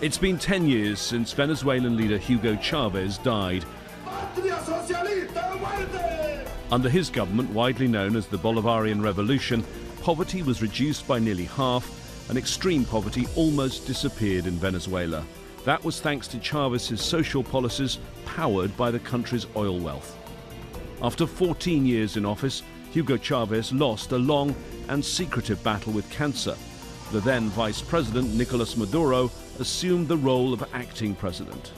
It's been 10 years since Venezuelan leader Hugo Chavez died. Under his government, widely known as the Bolivarian Revolution, poverty was reduced by nearly half and extreme poverty almost disappeared in Venezuela. That was thanks to Chavez's social policies powered by the country's oil wealth. After 14 years in office, Hugo Chavez lost a long and secretive battle with cancer. The then Vice President Nicolas Maduro assumed the role of acting president.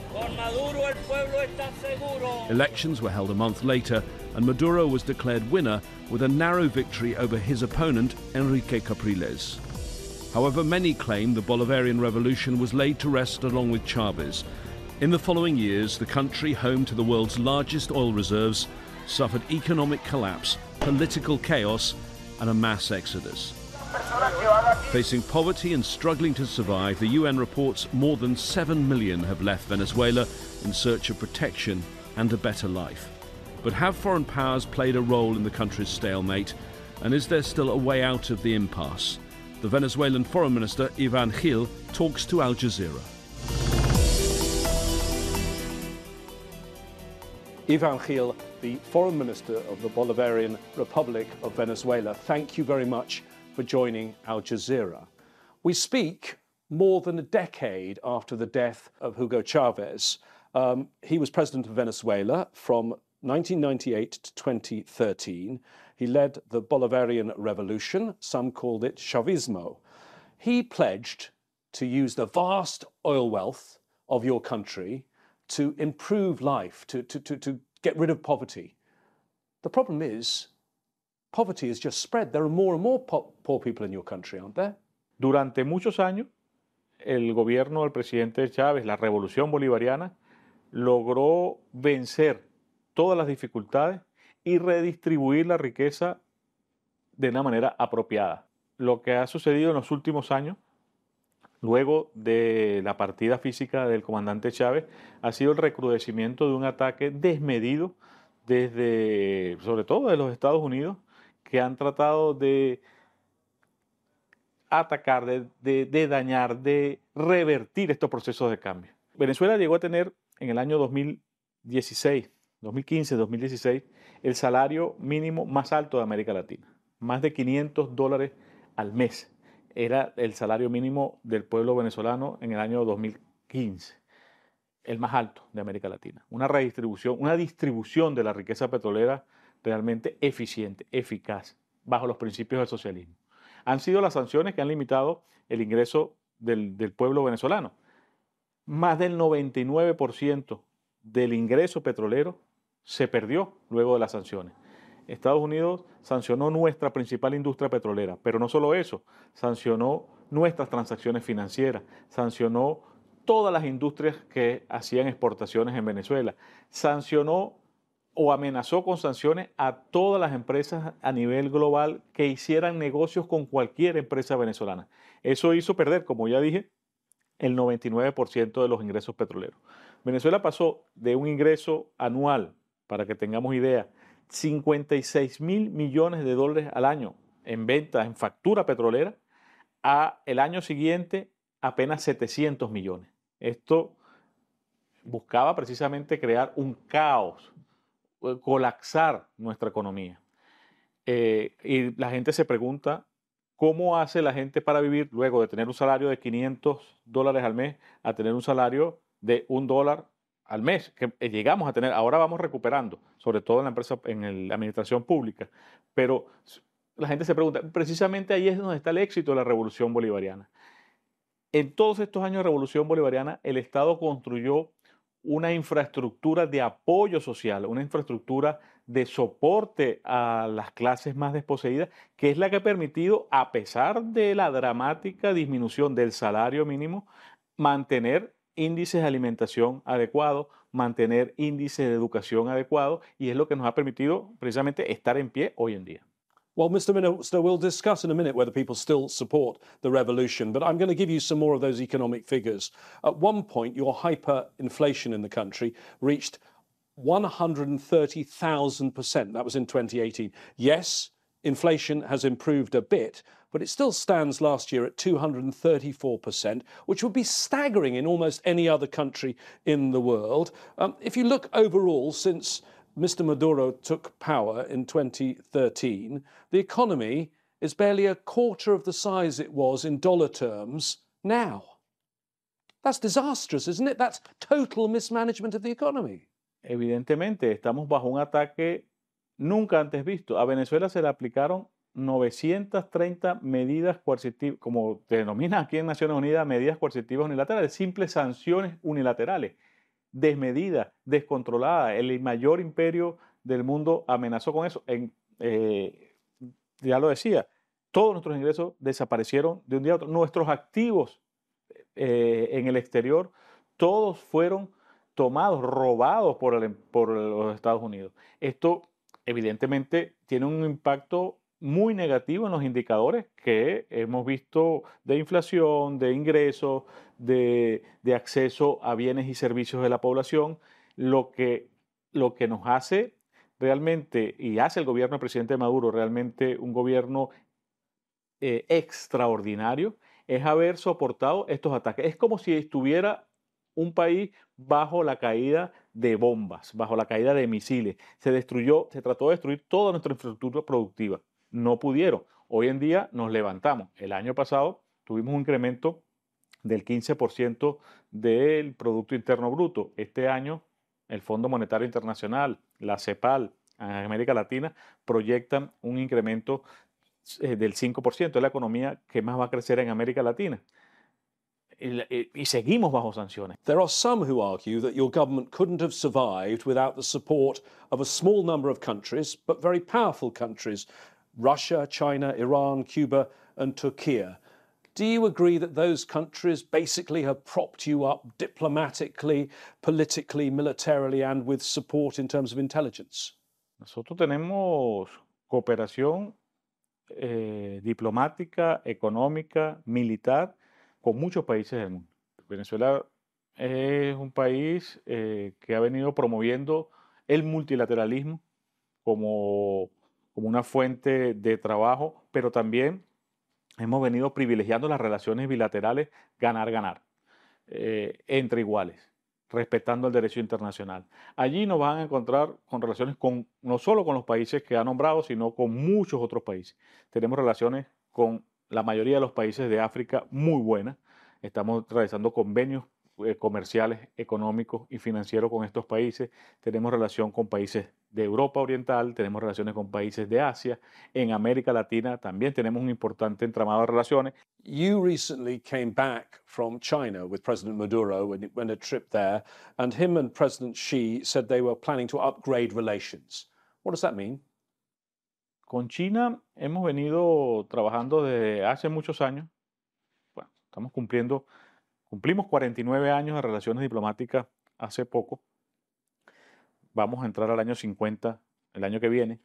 Elections were held a month later, and Maduro was declared winner with a narrow victory over his opponent, Enrique Capriles. However, many claim the Bolivarian Revolution was laid to rest along with Chavez. In the following years, the country, home to the world's largest oil reserves, suffered economic collapse, political chaos, and a mass exodus. Facing poverty and struggling to survive, the UN reports more than 7 million have left Venezuela in search of protection and a better life. But have foreign powers played a role in the country's stalemate? And is there still a way out of the impasse? The Venezuelan Foreign Minister Ivan Gil talks to Al Jazeera. Ivan Gil, the Foreign Minister of the Bolivarian Republic of Venezuela, thank you very much for joining Al Jazeera. We speak more than a decade after the death of Hugo Chavez. Um, he was president of Venezuela from 1998 to 2013. He led the Bolivarian Revolution. Some called it Chavismo. He pledged to use the vast oil wealth of your country to improve life, to, to, to, to get rid of poverty. The problem is, poverty has just spread. There are more and more poor people in your country, aren't there? Durante muchos años, el gobierno del presidente Chávez, la revolución bolivariana, logró vencer todas las dificultades y redistribuir la riqueza de una manera apropiada. Lo que ha sucedido en los últimos años luego de la partida física del comandante Chávez, ha sido el recrudecimiento de un ataque desmedido desde, sobre todo de los Estados Unidos, que han tratado de atacar, de, de, dañar, de revertir estos procesos de cambio. Venezuela llegó a tener en el año 2016, 2015, 2016, el salario mínimo más alto de América Latina, más de 500 dólares al mes era el salario mínimo del pueblo venezolano en el año 2015, el más alto de América Latina. Una redistribución, una distribución de la riqueza petrolera realmente eficiente, eficaz, bajo los principios del socialismo. Han sido las sanciones que han limitado el ingreso del, del pueblo venezolano. Más del 99% del ingreso petrolero se perdió luego de las sanciones. Estados Unidos sancionó nuestra principal industria petrolera, pero no solo eso, sancionó nuestras transacciones financieras, sancionó todas las industrias que hacían exportaciones en Venezuela, sancionó o amenazó con sanciones a todas las empresas a nivel global que hicieran negocios con cualquier empresa venezolana. Eso hizo perder, como ya dije, el 99% de los ingresos petroleros. Venezuela pasó de un ingreso anual, para que tengamos idea, 56 mil millones de dólares al año en ventas, en factura petrolera, a el año siguiente apenas 700 millones. Esto buscaba precisamente crear un caos, eh, colapsar nuestra economía. Eh, y la gente se pregunta, ¿cómo hace la gente para vivir luego de tener un salario de 500 dólares al mes a tener un salario de un dólar al mes que eh, llegamos a tener, ahora vamos recuperando, sobre todo en la empresa, en la administración pública, pero la gente se pregunta, precisamente ahí es donde está el éxito de la revolución bolivariana. En todos estos años de revolución bolivariana, el Estado construyó una infraestructura de apoyo social, una infraestructura de soporte a las clases más desposeídas, que es la que ha permitido, a pesar de la dramática disminución del salario mínimo, mantener índices de alimentación adecuados, mantener índices de educación adecuados y es lo que nos ha permitido precisamente estar en pie hoy en día. Well, Mr. Minister, we'll discuss in a minute whether people still support the revolution, but I'm going to give you some more of those economic figures. At one point, your hyperinflation in the country reached 130,000%. That was in 2018. Yes, inflation has improved a bit, but it still stands last year at 234%, which would be staggering in almost any other country in the world. Um, if you look overall, since Mr. Maduro took power in 2013, the economy is barely a quarter of the size it was in dollar terms now. That's disastrous, isn't it? That's total mismanagement of the economy. Evidentemente, estamos bajo un ataque nunca antes visto. A Venezuela se le aplicaron 930 medidas coercitivas, como denomina aquí en Naciones Unidas, medidas coercitivas unilaterales, simples sanciones unilaterales, desmedidas, descontroladas. El mayor imperio del mundo amenazó con eso. Eh, ya lo decía, todos nuestros ingresos desaparecieron de un día a otro. Nuestros activos eh, en el exterior, todos fueron tomados, robados por, por los Estados Unidos. Esto evidentemente tiene un impacto muy negativo en los indicadores que hemos visto de inflación, de ingresos, de, acceso a bienes y servicios de la población, lo que, lo que nos hace realmente, y hace el gobierno del presidente Maduro realmente un gobierno eh, extraordinario, es haber soportado estos ataques. Es como si estuviera un país bajo la caída de bombas, bajo la caída de misiles. Se destruyó, se trató de destruir toda nuestra infraestructura productiva. No pudieron. Hoy en día nos levantamos. El año pasado tuvimos un incremento del 15% del Producto Interno Bruto. Este año el Fondo Monetario Internacional, la CEPAL, América Latina, proyectan un incremento eh, del 5%. Es la economía que más va a crecer en América Latina. y seguimos bajo sanciones. There are some who argue that your government couldn't have survived without the support of a small number of countries, but very powerful countries Russia, China, Iran, Cuba, and Turkey. Do you agree that those countries basically have propped you up diplomatically, politically, militarily, and with support in terms of intelligence? Nosotros tenemos cooperación eh, diplomática, económica, militar con muchos países del mundo. Venezuela es un país eh, que ha venido promoviendo el multilateralismo como, como una fuente de trabajo, pero también hemos venido privilegiando las relaciones bilaterales ganar-ganar, eh, entre iguales, respetando el derecho internacional. Allí nos van a encontrar con relaciones no solo con los países que ha nombrado, sino con muchos otros países. Tenemos relaciones con la mayoría de los países de África muy buena. Estamos realizando convenios eh, comerciales, económicos y financieros con estos países. Tenemos relación con países de Europa Oriental, tenemos relaciones con países de Asia. En América Latina también tenemos un importante entramado de relaciones. You recently came back from China with President Maduro when went a trip there, and him and President Xi said they were planning to upgrade relations. What does that mean? Con China hemos venido trabajando desde hace muchos años. Bueno, estamos cumpliendo, cumplimos 49 años de relaciones diplomáticas hace poco. Vamos a entrar al año 50 el año que viene.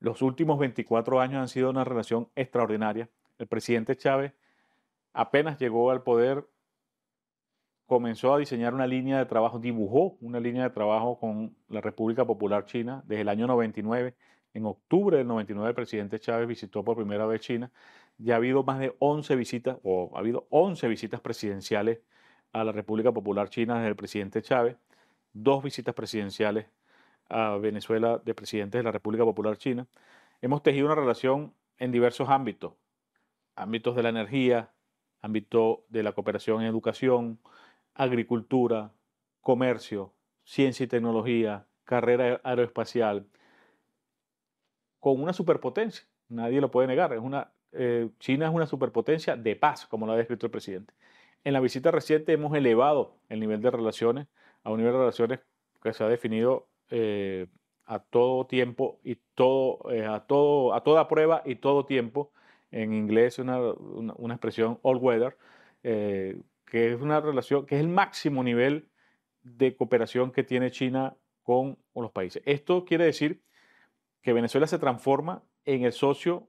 Los últimos 24 años han sido una relación extraordinaria. El presidente Chávez apenas llegó al poder, comenzó a diseñar una línea de trabajo, dibujó una línea de trabajo con la República Popular China desde el año 99 en octubre del 99 el presidente Chávez visitó por primera vez China. Ya ha habido más de 11 visitas, o ha habido 11 visitas presidenciales a la República Popular China desde el presidente Chávez, dos visitas presidenciales a Venezuela de presidentes de la República Popular China. Hemos tejido una relación en diversos ámbitos, ámbitos de la energía, ámbito de la cooperación en educación, agricultura, comercio, ciencia y tecnología, carrera aeroespacial, con una superpotencia. Nadie lo puede negar. Es una, eh, China es una superpotencia de paz, como lo ha descrito el presidente. En la visita reciente hemos elevado el nivel de relaciones a un nivel de relaciones que se ha definido eh, a todo tiempo y todo, eh, a, todo, a toda prueba y todo tiempo. En inglés una, una, expresión all weather, que es una relación, que es el máximo nivel de cooperación que tiene China con los países. Esto quiere decir que Venezuela se transforma en el socio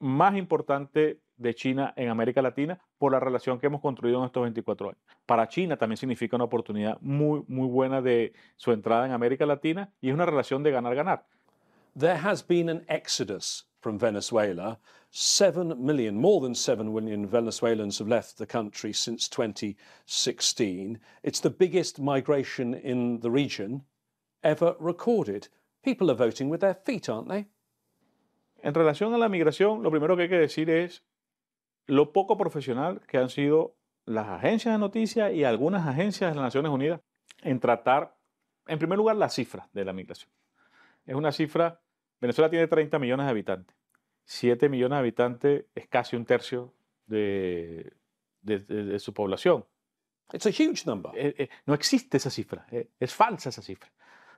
más importante de China en América Latina por la relación que hemos construido en estos 24 años. Para China también significa una oportunidad muy, muy buena de su entrada en América Latina y es una relación de ganar-ganar. there has been an exodus from Venezuela. Seven million, more than seven million Venezuelans have left the country since 2016. It's the biggest migration in the region ever recorded. People are voting with their feet, aren't they? En relación a la migración, lo primero que hay que decir es lo poco profesional que han sido las agencias de noticias y algunas agencias de las Naciones Unidas en tratar, en primer lugar, la cifra de la migración. Es una cifra, Venezuela tiene 30 millones de habitantes. 7 millones de habitantes es casi un tercio de, de, de, de su población. It's a huge number. Eh, eh, no existe esa cifra, eh, es falsa esa cifra.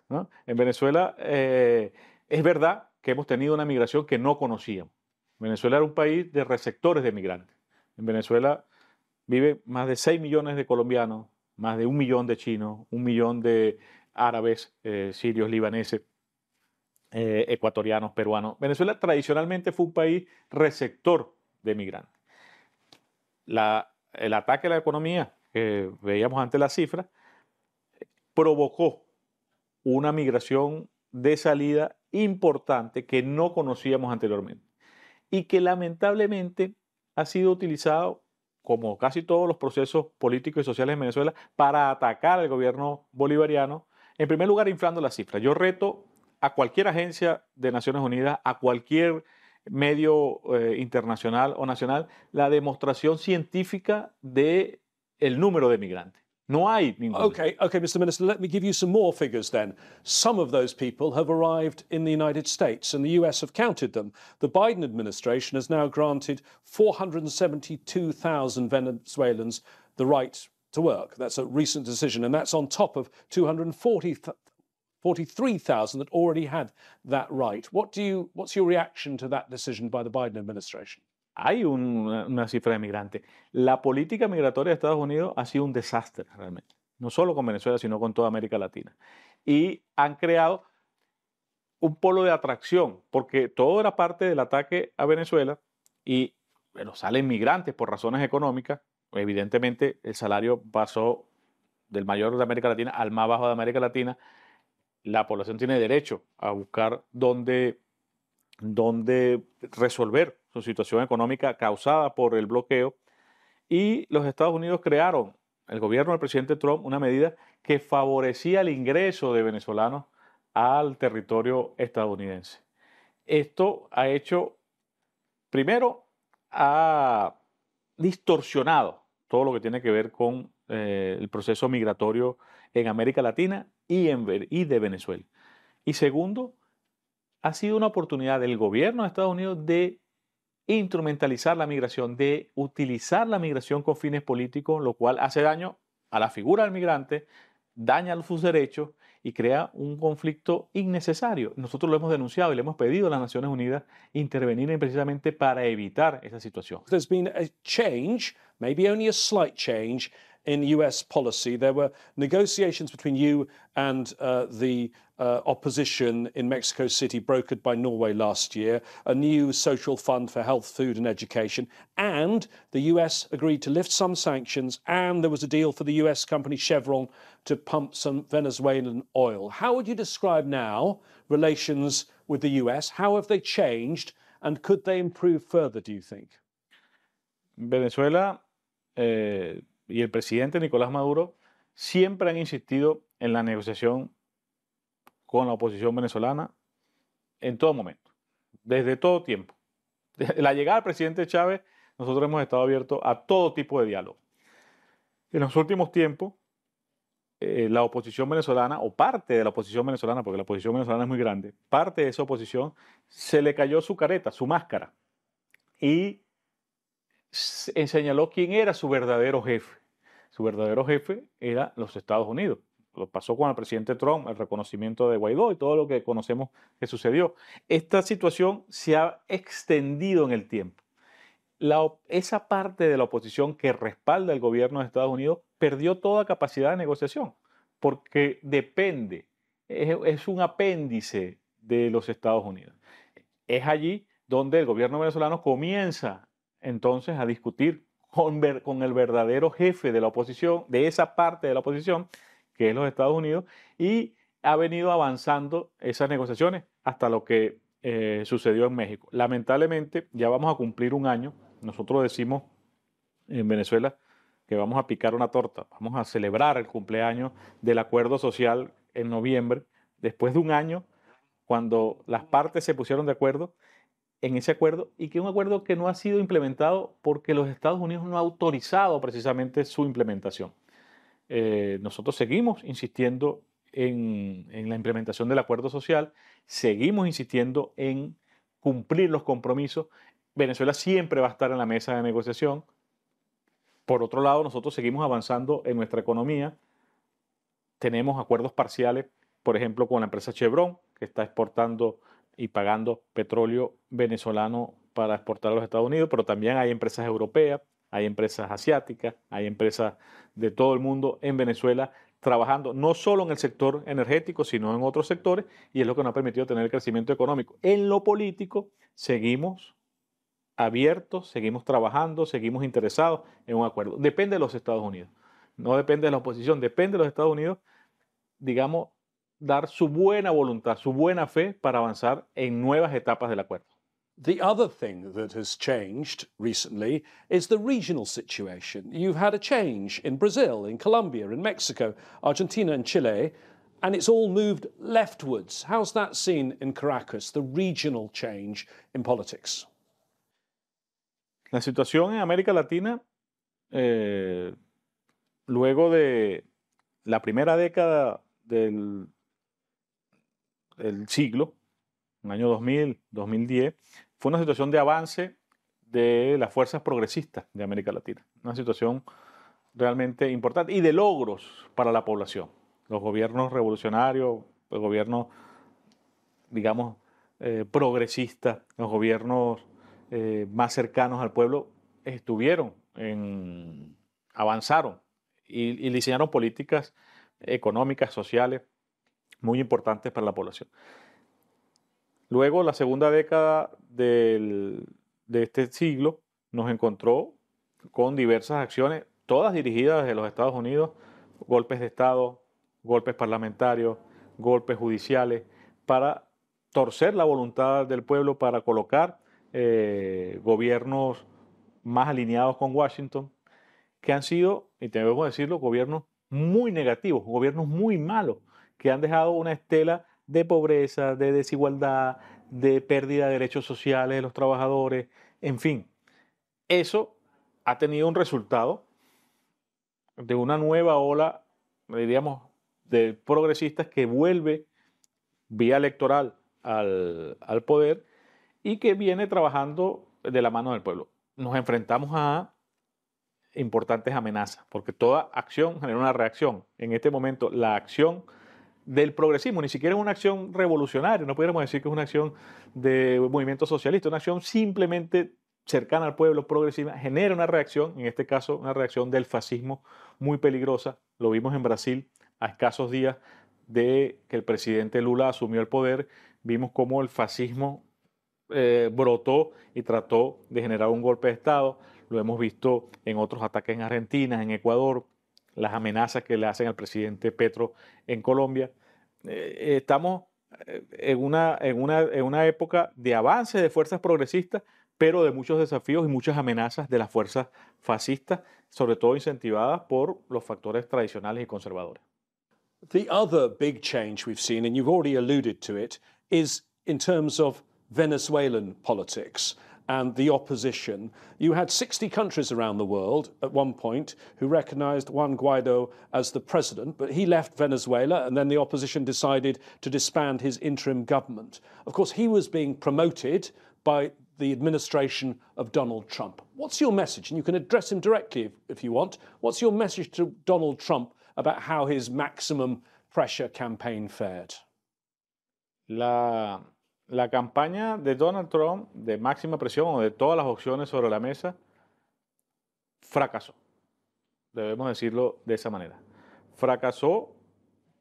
¿no? En Venezuela eh, es verdad que hemos tenido una migración que no conocíamos. Venezuela era un país de receptores de migrantes. En Venezuela viven más de 6 millones de colombianos, más de un millón de chinos, un millón de árabes, eh, sirios, libaneses, eh, ecuatorianos, peruanos. Venezuela tradicionalmente fue un país receptor de migrantes. La, el ataque a la economía que veíamos ante las cifras provocó una migración de salida importante que no conocíamos anteriormente y que lamentablemente ha sido utilizado, como casi todos los procesos políticos y sociales en Venezuela, para atacar al gobierno bolivariano, en primer lugar inflando las cifras. Yo reto a cualquier agencia de Naciones Unidas, a cualquier medio eh, internacional o nacional, la demostración científica de el número de migrantes. No hay. Okay, okay, Mr. Minister, let me give you some more figures then. Some of those people have arrived in the United States, and the US have counted them. The Biden administration has now granted 472,000 Venezuelans the right to work. That's a recent decision, and that's on top of 243,000 that already had that right. What do you, what's your reaction to that decision by the Biden administration? Hay una, cifra de migrantes. La política migratoria de Estados Unidos ha sido un desastre realmente, no solo con Venezuela, sino con toda América Latina. Y han creado un polo de atracción, porque todo era parte del ataque a Venezuela y bueno, salen migrantes por razones económicas. Evidentemente, el salario pasó del mayor de América Latina al más bajo de América Latina. La población tiene derecho a buscar dónde, dónde resolver su situación económica causada por el bloqueo. Y los Estados Unidos crearon, el gobierno del presidente Trump, una medida que favorecía el ingreso de venezolanos al territorio estadounidense. Esto ha hecho, primero, ha distorsionado todo lo que tiene que ver con eh, el proceso migratorio en América Latina y, en, y de Venezuela. Y segundo, ha sido una oportunidad del gobierno de Estados Unidos de instrumentalizar la migración, de utilizar la migración con fines políticos, lo cual hace daño a la figura del migrante, daña sus derechos y crea un conflicto innecesario. Nosotros lo hemos denunciado y le hemos pedido a las Naciones Unidas intervenir precisamente para evitar esa situación. There's been a change, maybe only a slight change, in US policy. There were negotiations between you and uh, the uh, opposition in Mexico City, brokered by Norway last year, a new social fund for health, food, and education. And the US agreed to lift some sanctions, and there was a deal for the US company Chevron to pump some Venezuelan oil. How would you describe now relations with the US? How have they changed, and could they improve further, do you think? Venezuela. Eh y el presidente Nicolás Maduro siempre han insistido en la negociación con la oposición venezolana en todo momento, desde todo tiempo. La llegada del presidente Chávez, nosotros hemos estado abiertos a todo tipo de diálogo. En los últimos tiempos, eh, la oposición venezolana, o parte de la oposición venezolana, porque la oposición venezolana es muy grande, parte de esa oposición se le cayó su careta, su máscara, y señaló quién era su verdadero jefe su verdadero jefe era los Estados Unidos. Lo pasó con el presidente Trump, el reconocimiento de Guaidó y todo lo que conocemos que sucedió. Esta situación se ha extendido en el tiempo. Esa parte de la oposición que respalda el gobierno de Estados Unidos perdió toda capacidad de negociación, porque depende, es, es un apéndice de los Estados Unidos. Es allí donde el gobierno venezolano comienza entonces a discutir con, el verdadero jefe de la oposición, de esa parte de la oposición, que es los Estados Unidos, y ha venido avanzando esas negociaciones. hasta lo que eh, sucedió en México. Lamentablemente, ya vamos a cumplir un año. Nosotros decimos en Venezuela que vamos a picar una torta, vamos a celebrar el cumpleaños del acuerdo social en noviembre, después de un año, cuando las partes se pusieron de acuerdo en ese acuerdo y que un acuerdo que no ha sido implementado porque los Estados Unidos no ha autorizado precisamente su implementación. Eh, nosotros seguimos insistiendo en, en, la implementación del acuerdo social, seguimos insistiendo en cumplir los compromisos. Venezuela siempre va a estar en la mesa de negociación. Por otro lado, nosotros seguimos avanzando en nuestra economía. Tenemos acuerdos parciales, por ejemplo, con la empresa Chevron, que está exportando y pagando petróleo venezolano para exportar a los Estados Unidos, pero también hay empresas europeas, hay empresas asiáticas, hay empresas de todo el mundo en Venezuela trabajando no solo en el sector energético, sino en otros sectores, y es lo que nos ha permitido tener el crecimiento económico. En lo político, seguimos abiertos, seguimos trabajando, seguimos interesados en un acuerdo. Depende de los Estados Unidos, no depende de la oposición, depende de los Estados Unidos, digamos, dar su buena voluntad, su buena fe para avanzar en nuevas etapas del acuerdo. The other thing that has changed recently is the regional situation. You've had a change in Brazil, in Colombia, in Mexico, Argentina, and Chile, and it's all moved leftwards. How's that seen in Caracas, the regional change in politics? La situación en América Latina, eh, luego de la primera década del el siglo, en el año 2000, 2010, fue una situación de avance de las fuerzas progresistas de América Latina. Una situación realmente importante y de logros para la población. Los gobiernos revolucionarios, los gobiernos, digamos, eh, progresistas, los gobiernos eh, más cercanos al pueblo estuvieron en, avanzaron y, y diseñaron políticas económicas, sociales, muy importantes para la población. Luego, la segunda década de este siglo nos encontró con diversas acciones, todas dirigidas desde los Estados Unidos, golpes de Estado, golpes parlamentarios, golpes judiciales, para torcer la voluntad del pueblo, para colocar eh, gobiernos más alineados con Washington, que han sido, y tenemos que decirlo, gobiernos muy negativos, gobiernos muy malos, que han dejado una estela de pobreza, de desigualdad, de pérdida de derechos sociales de los trabajadores, en fin. Eso ha tenido un resultado de una nueva ola, diríamos, de progresistas que vuelve vía electoral al, al poder y que viene trabajando de la mano del pueblo. Nos enfrentamos a importantes amenazas, porque toda acción genera una reacción. En este momento, la acción del progresismo, ni siquiera es una acción revolucionaria, no pudiéramos decir que es una acción de movimiento socialista, una acción simplemente cercana al pueblo, progresiva, genera una reacción, en este caso una reacción del fascismo muy peligrosa, lo vimos en Brasil a escasos días de que el presidente Lula asumió el poder, vimos cómo el fascismo eh, brotó y trató de generar un golpe de Estado, lo hemos visto en otros ataques en Argentina, en Ecuador, las amenazas que le hacen al presidente Petro en Colombia. Eh, estamos eh, en una, en, una, en una época de avance de fuerzas progresistas, pero de muchos desafíos y muchas amenazas de las fuerzas fascistas, sobre todo incentivadas por los factores tradicionales y conservadores. The other big change we've seen, and you've already alluded to it, is in terms of Venezuelan politics. And the opposition. You had 60 countries around the world at one point who recognized Juan Guaido as the president, but he left Venezuela and then the opposition decided to disband his interim government. Of course, he was being promoted by the administration of Donald Trump. What's your message? And you can address him directly if, if you want. What's your message to Donald Trump about how his maximum pressure campaign fared? La la campaña de Donald Trump de máxima presión o de todas las opciones sobre la mesa fracasó. Debemos decirlo de esa manera. Fracasó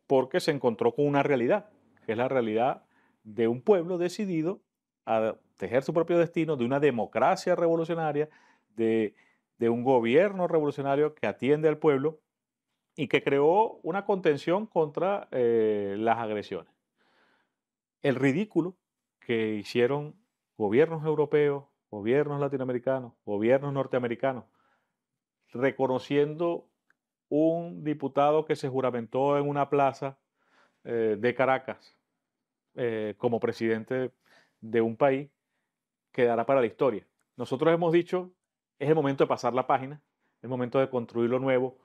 porque se encontró con una realidad, que es la realidad de un pueblo decidido a tejer su propio destino, de una democracia revolucionaria, de, un gobierno revolucionario que atiende al pueblo y que creó una contención contra eh, las agresiones. el ridículo que hicieron gobiernos europeos, gobiernos latinoamericanos, gobiernos norteamericanos, reconociendo un diputado que se juramentó en una plaza eh, de Caracas eh, como presidente de un país, quedará para la historia. Nosotros hemos dicho, es el momento de pasar la página, es el momento de construir lo nuevo.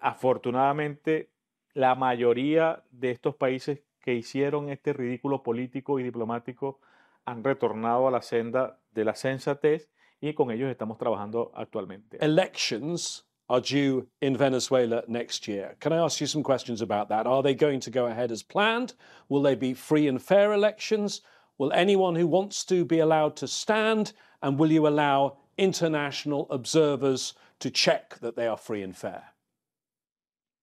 afortunadamente, la mayoría de estos países que hicieron este ridículo político y diplomático han retornado a la senda de la sensatez y con ellos estamos trabajando actualmente. Elections are due in Venezuela next year. Can I ask you some questions about that? Are they going to go ahead as planned? Will they be free and fair elections? Will anyone who wants to be allowed to stand? And will you allow international observers to check that they are free and fair?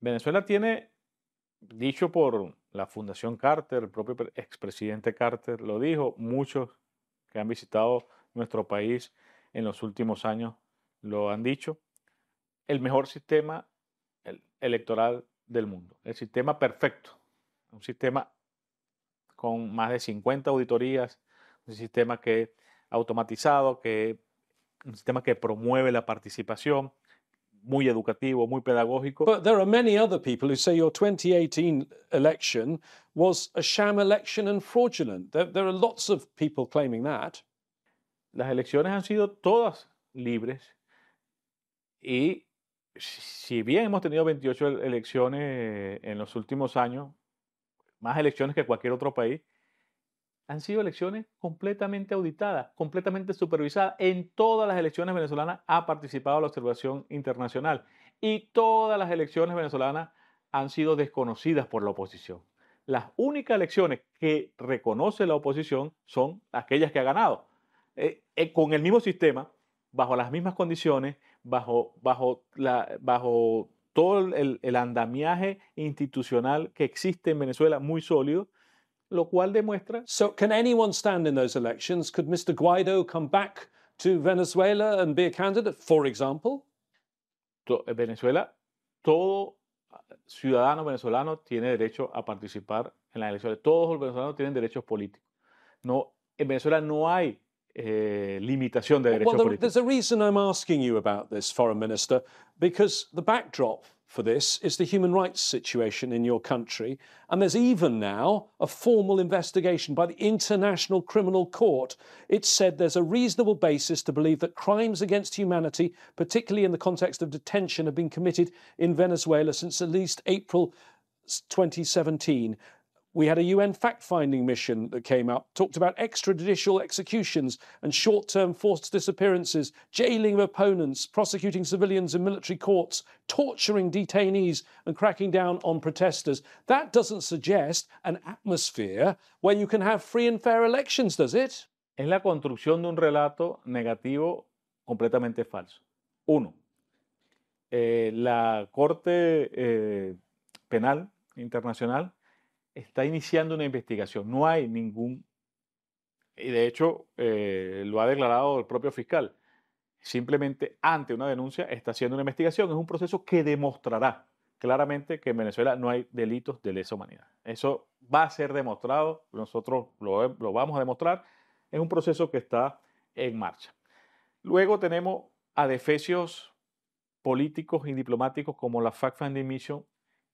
Venezuela tiene, dicho por la Fundación Carter, el propio expresidente Carter lo dijo, muchos que han visitado nuestro país en los últimos años lo han dicho, el mejor sistema electoral del mundo, el sistema perfecto, un sistema con más de 50 auditorías, un sistema que automatizado, que un sistema que promueve la participación, muy educativo, muy pedagógico. But there are many other people who say your 2018 election was a sham election and fraudulent. There, there are lots of people claiming that. Las elecciones han sido todas libres y si bien hemos tenido 28 elecciones en los últimos años, más elecciones que cualquier otro país, han sido elecciones completamente auditadas, completamente supervisadas. En todas las elecciones venezolanas ha participado la observación internacional y todas las elecciones venezolanas han sido desconocidas por la oposición. Las únicas elecciones que reconoce la oposición son aquellas que ha ganado. Eh, eh, con el mismo sistema, bajo las mismas condiciones, bajo, bajo, la, bajo todo el, el andamiaje institucional que existe en Venezuela muy sólido, lo cual demuestra. So, can anyone stand in those elections? Could Mr. Guaido come back to Venezuela and be a candidate, for example? En Venezuela, todo ciudadano venezolano tiene derecho a participar en las elecciones. Todos los venezolanos tienen derechos políticos. No, en Venezuela no hay eh, limitación de derechos well, there, políticos. There's a reason I'm asking you about this, Foreign Minister, because the backdrop for this is the human rights situation in your country. And there's even now a formal investigation by the International Criminal Court. It said there's a reasonable basis to believe that crimes against humanity, particularly in the context of detention, have been committed in Venezuela since at least April 2017. We had a UN fact finding mission that came up, talked about extrajudicial executions and short term forced disappearances, jailing of opponents, prosecuting civilians in military courts, torturing detainees, and cracking down on protesters. That doesn't suggest an atmosphere where you can have free and fair elections, does it? Es la construcción de un relato negativo completamente falso. Uno, eh, la Corte eh, Penal Internacional está iniciando una investigación. No hay ningún, y de hecho eh, lo ha declarado el propio fiscal, simplemente ante una denuncia está haciendo una investigación. Es un proceso que demostrará claramente que en Venezuela no hay delitos de lesa humanidad. Eso va a ser demostrado, nosotros lo, lo vamos a demostrar. Es un proceso que está en marcha. Luego tenemos a defecios políticos y diplomáticos como la Fact Finding Mission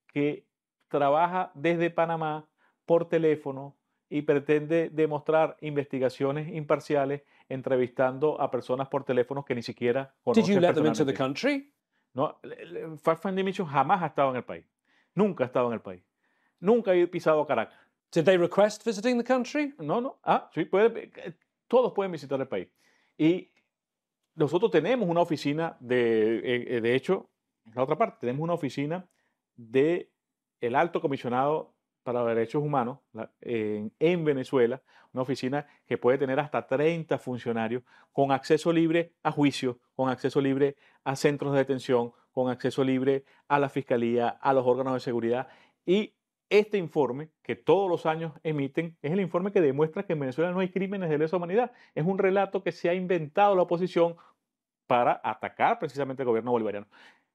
que trabaja desde Panamá por teléfono y pretende demostrar investigaciones imparciales entrevistando a personas por teléfono que ni siquiera conocen Did you let them into the country? No, Fact Finding Mission jamás ha estado en el país. Nunca ha estado en el país. Nunca ha pisado Caracas. Did they request visiting the country? No, no. Ah, sí, puede, todos pueden visitar el país. Y nosotros tenemos una oficina de, eh, de hecho, en la otra parte, tenemos una oficina de el alto comisionado para los derechos humanos en, en, Venezuela, una oficina que puede tener hasta 30 funcionarios con acceso libre a juicio, con acceso libre a centros de detención, con acceso libre a la fiscalía, a los órganos de seguridad. Y este informe que todos los años emiten es el informe que demuestra que en Venezuela no hay crímenes de lesa humanidad. Es un relato que se ha inventado la oposición para atacar precisamente al gobierno bolivariano.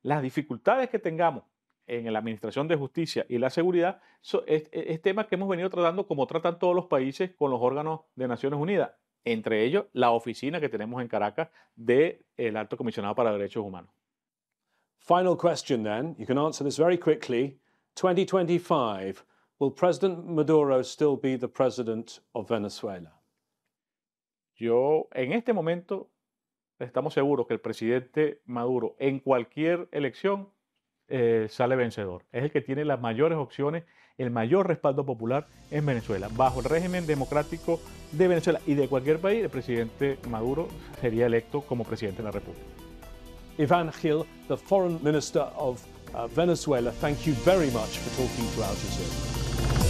Las dificultades que tengamos en la Administración de Justicia y la Seguridad es, es, tema que hemos venido tratando como tratan todos los países con los órganos de Naciones Unidas, entre ellos la oficina que tenemos en Caracas del el Alto Comisionado para Derechos Humanos. Final question then, you can answer this very quickly. 2025, will President Maduro still be the president of Venezuela? Yo, en este momento, estamos seguros que el presidente Maduro en cualquier elección eh, sale vencedor. Es el que tiene las mayores opciones, el mayor respaldo popular en Venezuela. Bajo el régimen democrático de Venezuela y de cualquier país, el presidente Maduro sería electo como presidente de la República. Ivan Gil, the foreign minister of uh, Venezuela, thank you very much for talking to Al Jazeera.